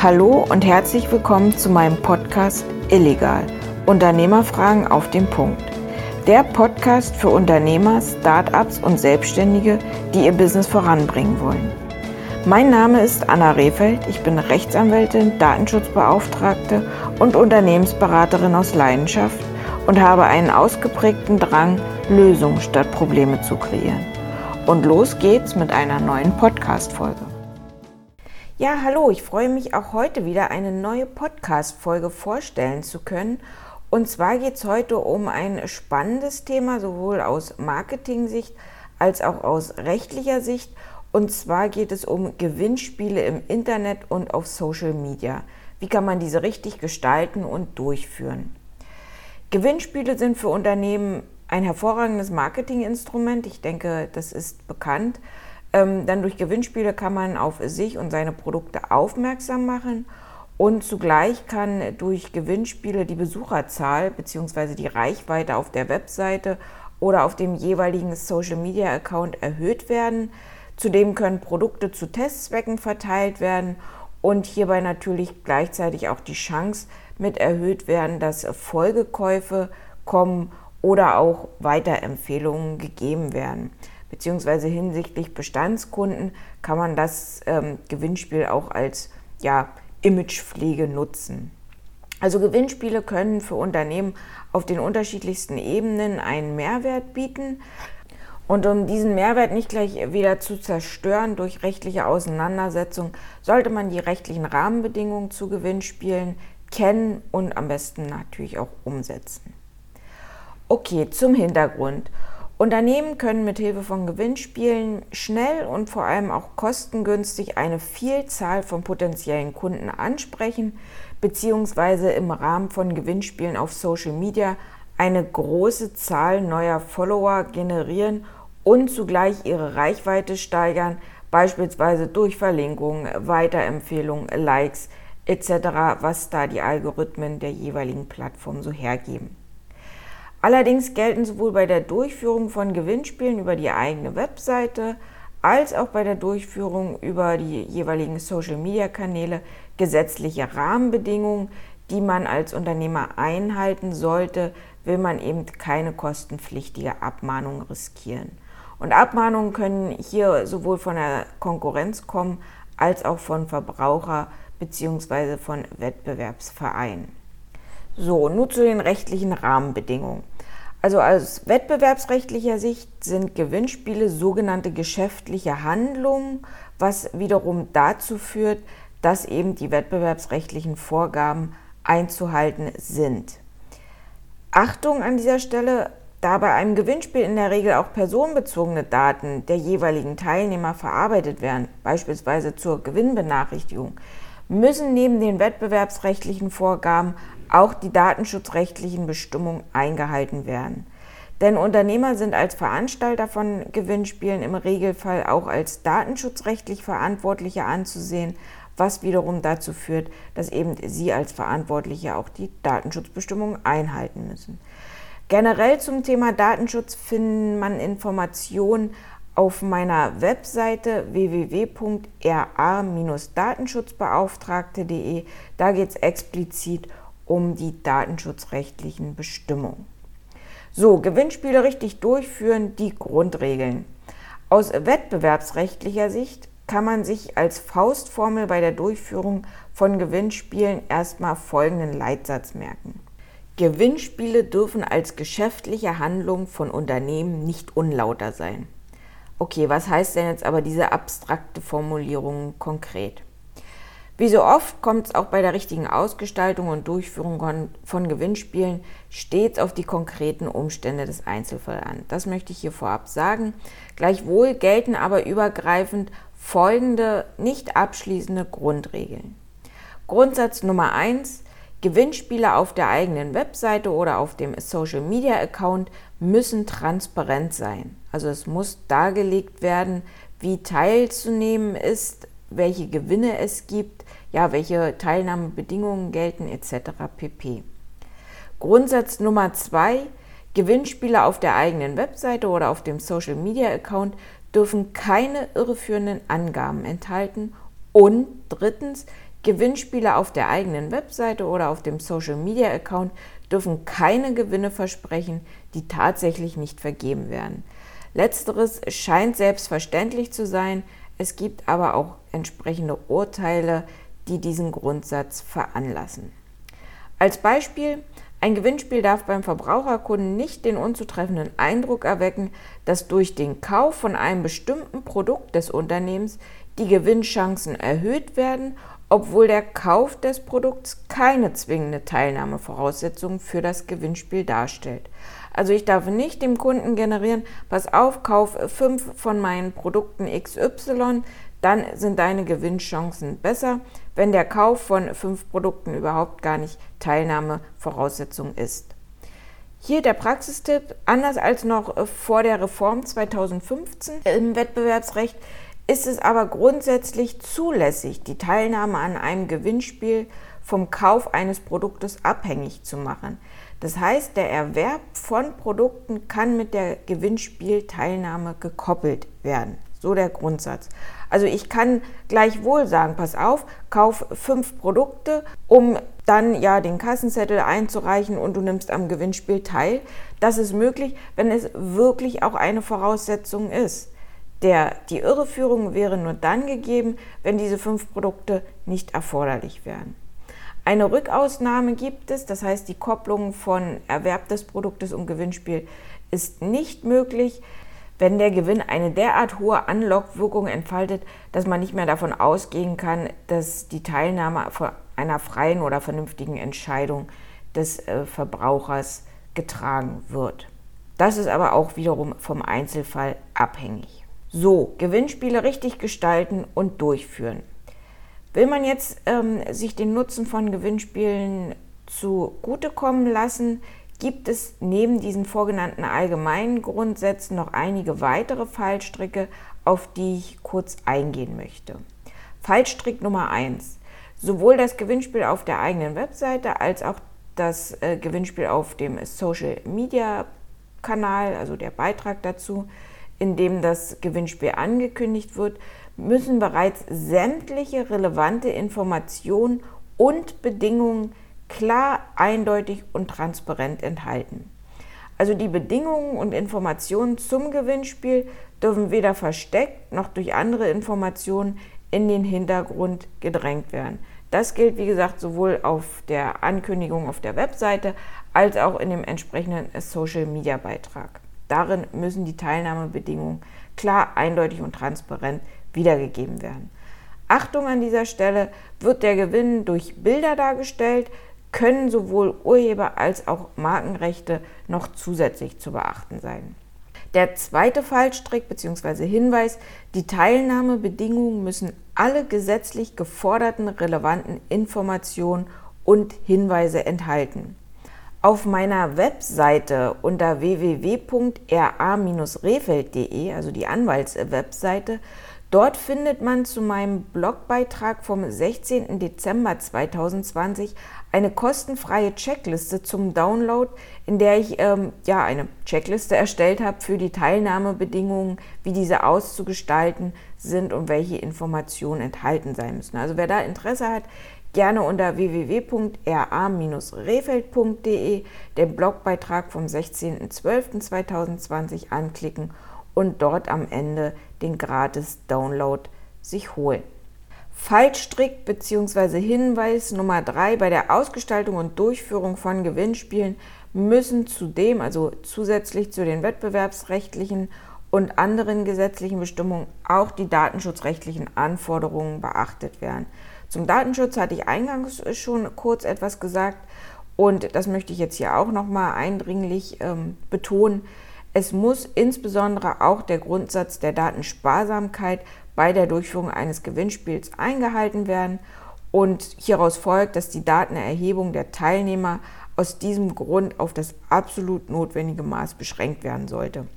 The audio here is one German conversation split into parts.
Hallo und herzlich willkommen zu meinem Podcast Illegal. Unternehmerfragen auf den Punkt. Der Podcast für Unternehmer, Startups und Selbstständige, die ihr Business voranbringen wollen. Mein Name ist Anna Rehfeld. Ich bin Rechtsanwältin, Datenschutzbeauftragte und Unternehmensberaterin aus Leidenschaft und habe einen ausgeprägten Drang, Lösungen statt Probleme zu kreieren. Und los geht's mit einer neuen Podcast-Folge. Ja, hallo, ich freue mich auch heute wieder eine neue Podcast-Folge vorstellen zu können. Und zwar geht es heute um ein spannendes Thema, sowohl aus Marketing-Sicht als auch aus rechtlicher Sicht. Und zwar geht es um Gewinnspiele im Internet und auf Social Media. Wie kann man diese richtig gestalten und durchführen? Gewinnspiele sind für Unternehmen ein hervorragendes Marketinginstrument. Ich denke, das ist bekannt. Ähm, dann durch Gewinnspiele kann man auf sich und seine Produkte aufmerksam machen und zugleich kann durch Gewinnspiele die Besucherzahl bzw. die Reichweite auf der Webseite oder auf dem jeweiligen Social Media Account erhöht werden. Zudem können Produkte zu Testzwecken verteilt werden und hierbei natürlich gleichzeitig auch die Chance mit erhöht werden, dass Folgekäufe kommen oder auch Weiterempfehlungen gegeben werden. Beziehungsweise hinsichtlich Bestandskunden kann man das ähm, Gewinnspiel auch als ja, Imagepflege nutzen. Also Gewinnspiele können für Unternehmen auf den unterschiedlichsten Ebenen einen Mehrwert bieten. Und um diesen Mehrwert nicht gleich wieder zu zerstören durch rechtliche Auseinandersetzung, sollte man die rechtlichen Rahmenbedingungen zu Gewinnspielen kennen und am besten natürlich auch umsetzen. Okay, zum Hintergrund. Unternehmen können mit Hilfe von Gewinnspielen schnell und vor allem auch kostengünstig eine Vielzahl von potenziellen Kunden ansprechen, beziehungsweise im Rahmen von Gewinnspielen auf Social Media eine große Zahl neuer Follower generieren und zugleich ihre Reichweite steigern, beispielsweise durch Verlinkungen, Weiterempfehlungen, Likes etc., was da die Algorithmen der jeweiligen Plattform so hergeben. Allerdings gelten sowohl bei der Durchführung von Gewinnspielen über die eigene Webseite als auch bei der Durchführung über die jeweiligen Social-Media-Kanäle gesetzliche Rahmenbedingungen, die man als Unternehmer einhalten sollte, will man eben keine kostenpflichtige Abmahnung riskieren. Und Abmahnungen können hier sowohl von der Konkurrenz kommen als auch von Verbraucher bzw. von Wettbewerbsvereinen. So, nun zu den rechtlichen Rahmenbedingungen. Also aus wettbewerbsrechtlicher Sicht sind Gewinnspiele sogenannte geschäftliche Handlungen, was wiederum dazu führt, dass eben die wettbewerbsrechtlichen Vorgaben einzuhalten sind. Achtung an dieser Stelle, da bei einem Gewinnspiel in der Regel auch personenbezogene Daten der jeweiligen Teilnehmer verarbeitet werden, beispielsweise zur Gewinnbenachrichtigung, müssen neben den wettbewerbsrechtlichen Vorgaben auch die datenschutzrechtlichen Bestimmungen eingehalten werden. Denn Unternehmer sind als Veranstalter von Gewinnspielen im Regelfall auch als datenschutzrechtlich Verantwortliche anzusehen, was wiederum dazu führt, dass eben sie als Verantwortliche auch die Datenschutzbestimmungen einhalten müssen. Generell zum Thema Datenschutz findet man Informationen auf meiner Webseite www.ra-datenschutzbeauftragte.de. Da geht es explizit um die datenschutzrechtlichen Bestimmungen. So, Gewinnspiele richtig durchführen, die Grundregeln. Aus wettbewerbsrechtlicher Sicht kann man sich als Faustformel bei der Durchführung von Gewinnspielen erstmal folgenden Leitsatz merken. Gewinnspiele dürfen als geschäftliche Handlung von Unternehmen nicht unlauter sein. Okay, was heißt denn jetzt aber diese abstrakte Formulierung konkret? Wie so oft kommt es auch bei der richtigen Ausgestaltung und Durchführung von, Gewinnspielen stets auf die konkreten Umstände des Einzelfalls an. Das möchte ich hier vorab sagen. Gleichwohl gelten aber übergreifend folgende nicht abschließende Grundregeln. Grundsatz Nummer eins: Gewinnspiele auf der eigenen Webseite oder auf dem Social Media Account müssen transparent sein. Also es muss dargelegt werden, wie teilzunehmen ist, welche Gewinne es gibt, ja, welche Teilnahmebedingungen gelten etc. pp. Grundsatz Nummer zwei, Gewinnspiele auf der eigenen Webseite oder auf dem Social Media Account dürfen keine irreführenden Angaben enthalten und drittens, Gewinnspiele auf der eigenen Webseite oder auf dem Social Media Account dürfen keine Gewinne versprechen, die tatsächlich nicht vergeben werden. Letzteres scheint selbstverständlich zu sein, es gibt aber auch entsprechende Urteile, die diesen Grundsatz veranlassen. Als Beispiel, ein Gewinnspiel darf beim Verbraucherkunden nicht den unzutreffenden Eindruck erwecken, dass durch den Kauf von einem bestimmten Produkt des Unternehmens die Gewinnchancen erhöht werden, obwohl der Kauf des Produkts keine zwingende Teilnahmevoraussetzung für das Gewinnspiel darstellt. Also ich darf nicht dem Kunden generieren, pass auf, kauf fünf von meinen Produkten XY, dann sind deine Gewinnchancen besser, wenn der Kauf von fünf Produkten überhaupt gar nicht Teilnahmevoraussetzung ist. Hier der Praxistipp, anders als noch vor der Reform 2015 im Wettbewerbsrecht, ist es aber grundsätzlich zulässig, die Teilnahme an einem Gewinnspiel vom Kauf eines Produktes abhängig zu machen. Das heißt, der Erwerb von Produkten kann mit der Gewinnspielteilnahme gekoppelt werden. So der Grundsatz. Also ich kann gleichwohl sagen, pass auf, kauf fünf Produkte, um dann ja den Kassenzettel einzureichen und du nimmst am Gewinnspiel teil. Das ist möglich, wenn es wirklich auch eine Voraussetzung ist. Der, die Irreführung wäre nur dann gegeben, wenn diese fünf Produkte nicht erforderlich wären. Eine Rückausnahme gibt es, das heißt die Kopplung von Erwerb des Produktes und Gewinnspiel ist nicht möglich, wenn der Gewinn eine derart hohe Anlockwirkung entfaltet, dass man nicht mehr davon ausgehen kann, dass die Teilnahme von einer freien oder vernünftigen Entscheidung des äh, Verbrauchers getragen wird. Das ist aber auch wiederum vom Einzelfall abhängig. So, Gewinnspiele richtig gestalten und durchführen. Will man jetzt ähm, sich den Nutzen von Gewinnspielen zugutekommen lassen, gibt es neben diesen vorgenannten allgemeinen Grundsätzen noch einige weitere Fallstricke, auf die ich kurz eingehen möchte. Fallstrick Nummer 1. Sowohl das Gewinnspiel auf der eigenen Webseite als auch das äh, Gewinnspiel auf dem Social Media Kanal, also der Beitrag dazu, in dem das Gewinnspiel angekündigt wird, müssen bereits sämtliche relevante Informationen und Bedingungen klar, eindeutig und transparent enthalten. Also die Bedingungen und Informationen zum Gewinnspiel dürfen weder versteckt noch durch andere Informationen in den Hintergrund gedrängt werden. Das gilt, wie gesagt, sowohl auf der Ankündigung auf der Webseite als auch in dem entsprechenden Social-Media-Beitrag. Darin müssen die Teilnahmebedingungen klar, eindeutig und transparent wiedergegeben werden. Achtung an dieser Stelle, wird der Gewinn durch Bilder dargestellt, können sowohl Urheber als auch Markenrechte noch zusätzlich zu beachten sein. Der zweite Fallstrick bzw. Hinweis, die Teilnahmebedingungen müssen alle gesetzlich geforderten relevanten Informationen und Hinweise enthalten. Auf meiner Webseite unter www.ra-refeld.de, also die Anwaltswebseite, Dort findet man zu meinem Blogbeitrag vom 16. Dezember 2020 eine kostenfreie Checkliste zum Download, in der ich ähm, ja eine Checkliste erstellt habe für die Teilnahmebedingungen, wie diese auszugestalten sind und welche Informationen enthalten sein müssen. Also wer da Interesse hat, gerne unter www.ra-refeld.de den Blogbeitrag vom 16.12.2020 anklicken und dort am Ende den gratis Download sich holen. Fallstrick bzw. Hinweis Nummer 3 bei der Ausgestaltung und Durchführung von Gewinnspielen müssen zudem, also zusätzlich zu den wettbewerbsrechtlichen und anderen gesetzlichen Bestimmungen, auch die datenschutzrechtlichen Anforderungen beachtet werden. Zum Datenschutz hatte ich eingangs schon kurz etwas gesagt und das möchte ich jetzt hier auch nochmal eindringlich ähm, betonen. Es muss insbesondere auch der Grundsatz der Datensparsamkeit bei der Durchführung eines Gewinnspiels eingehalten werden und hieraus folgt, dass die Datenerhebung der Teilnehmer aus diesem Grund auf das absolut notwendige Maß beschränkt werden sollte.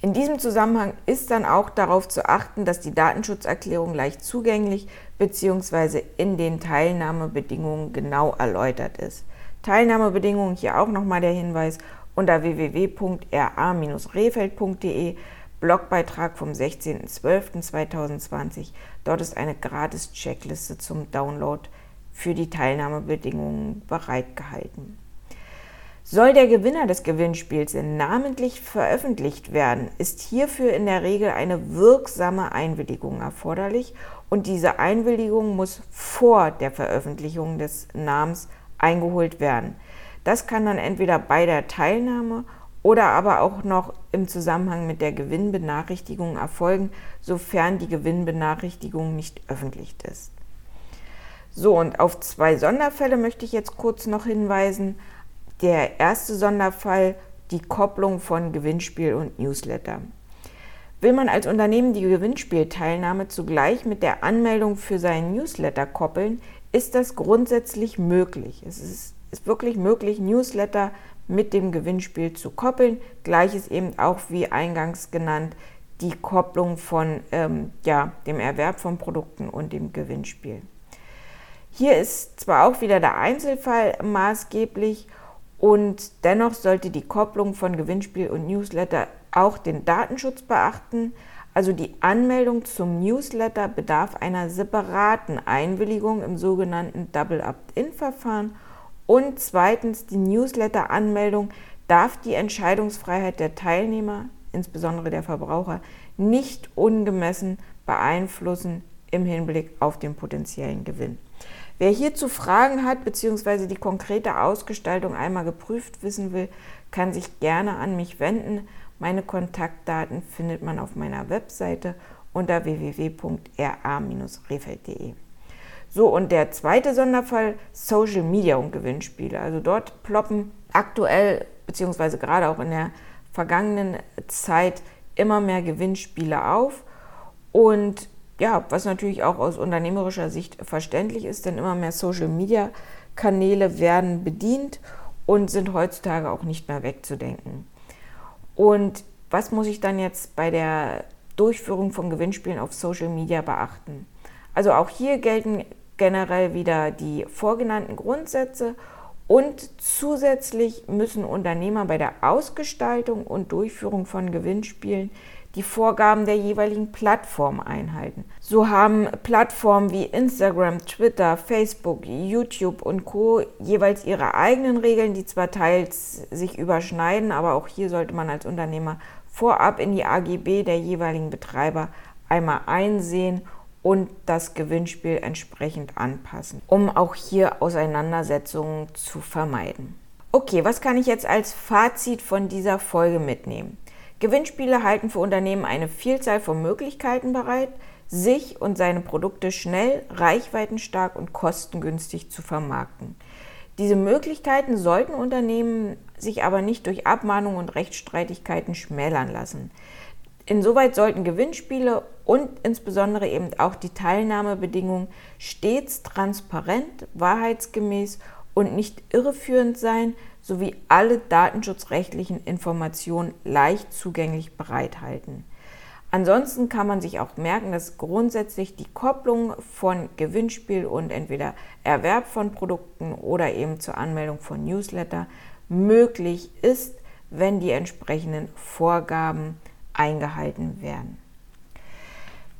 In diesem Zusammenhang ist dann auch darauf zu achten, dass die Datenschutzerklärung leicht zugänglich bzw. in den Teilnahmebedingungen genau erläutert ist. Teilnahmebedingungen hier auch nochmal der Hinweis unter www.ra-refeld.de Blogbeitrag vom 16.12.2020. Dort ist eine gratis Checkliste zum Download für die Teilnahmebedingungen bereitgehalten. Soll der Gewinner des Gewinnspiels namentlich veröffentlicht werden, ist hierfür in der Regel eine wirksame Einwilligung erforderlich und diese Einwilligung muss vor der Veröffentlichung des Namens eingeholt werden. Das kann dann entweder bei der Teilnahme oder aber auch noch im Zusammenhang mit der Gewinnbenachrichtigung erfolgen, sofern die Gewinnbenachrichtigung nicht öffentlich ist. So, und auf zwei Sonderfälle möchte ich jetzt kurz noch hinweisen. Der erste Sonderfall, die Kopplung von Gewinnspiel und Newsletter. Will man als Unternehmen die Gewinnspielteilnahme zugleich mit der Anmeldung für seinen Newsletter koppeln, ist das grundsätzlich möglich. Es ist, ist wirklich möglich, Newsletter mit dem Gewinnspiel zu koppeln. Gleiches eben auch wie eingangs genannt die Kopplung von ähm, ja, dem Erwerb von Produkten und dem Gewinnspiel. Hier ist zwar auch wieder der Einzelfall maßgeblich und dennoch sollte die Kopplung von Gewinnspiel und Newsletter auch den Datenschutz beachten. Also die Anmeldung zum Newsletter bedarf einer separaten Einwilligung im sogenannten Double Opt-in-Verfahren. Und zweitens, die Newsletter-Anmeldung darf die Entscheidungsfreiheit der Teilnehmer, insbesondere der Verbraucher, nicht ungemessen beeinflussen im Hinblick auf den potenziellen Gewinn. Wer hierzu Fragen hat bzw. die konkrete Ausgestaltung einmal geprüft wissen will, kann sich gerne an mich wenden. Meine Kontaktdaten findet man auf meiner Webseite unter www.ra-refeld.de. So, und der zweite Sonderfall Social Media und Gewinnspiele. Also dort ploppen aktuell bzw. gerade auch in der vergangenen Zeit immer mehr Gewinnspiele auf. Und ja, was natürlich auch aus unternehmerischer Sicht verständlich ist, denn immer mehr Social-Media-Kanäle werden bedient und sind heutzutage auch nicht mehr wegzudenken. Und was muss ich dann jetzt bei der Durchführung von Gewinnspielen auf Social Media beachten? Also auch hier gelten generell wieder die vorgenannten Grundsätze und zusätzlich müssen Unternehmer bei der Ausgestaltung und Durchführung von Gewinnspielen die Vorgaben der jeweiligen Plattform einhalten. So haben Plattformen wie Instagram, Twitter, Facebook, YouTube und Co jeweils ihre eigenen Regeln, die zwar teils sich überschneiden, aber auch hier sollte man als Unternehmer vorab in die AGB der jeweiligen Betreiber einmal einsehen und das Gewinnspiel entsprechend anpassen, um auch hier Auseinandersetzungen zu vermeiden. Okay, was kann ich jetzt als Fazit von dieser Folge mitnehmen? Gewinnspiele halten für Unternehmen eine Vielzahl von Möglichkeiten bereit, sich und seine Produkte schnell, reichweitenstark und kostengünstig zu vermarkten. Diese Möglichkeiten sollten Unternehmen sich aber nicht durch Abmahnungen und Rechtsstreitigkeiten schmälern lassen. Insoweit sollten Gewinnspiele und insbesondere eben auch die Teilnahmebedingungen stets transparent, wahrheitsgemäß und nicht irreführend sein, sowie alle datenschutzrechtlichen Informationen leicht zugänglich bereithalten. Ansonsten kann man sich auch merken, dass grundsätzlich die Kopplung von Gewinnspiel und entweder Erwerb von Produkten oder eben zur Anmeldung von Newsletter möglich ist, wenn die entsprechenden Vorgaben eingehalten werden.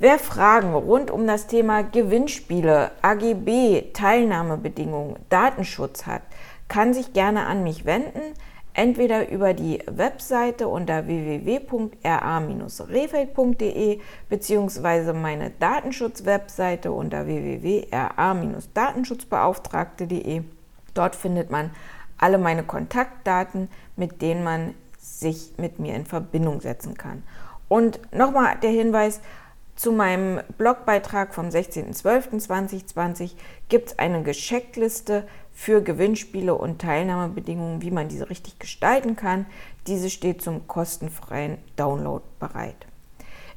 Wer Fragen rund um das Thema Gewinnspiele, AGB, Teilnahmebedingungen, Datenschutz hat, kann sich gerne an mich wenden, entweder über die Webseite unter www.ra-refeld.de bzw. meine Datenschutz-Webseite unter www.ra-datenschutzbeauftragte.de. Dort findet man alle meine Kontaktdaten, mit denen man sich mit mir in Verbindung setzen kann. Und nochmal der Hinweis, zu meinem Blogbeitrag vom 16.12.2020 gibt es eine Gescheckliste für Gewinnspiele und Teilnahmebedingungen, wie man diese richtig gestalten kann. Diese steht zum kostenfreien Download bereit.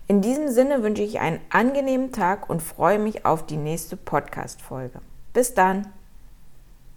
In diesem Sinne wünsche ich einen angenehmen Tag und freue mich auf die nächste Podcast-Folge. Bis dann!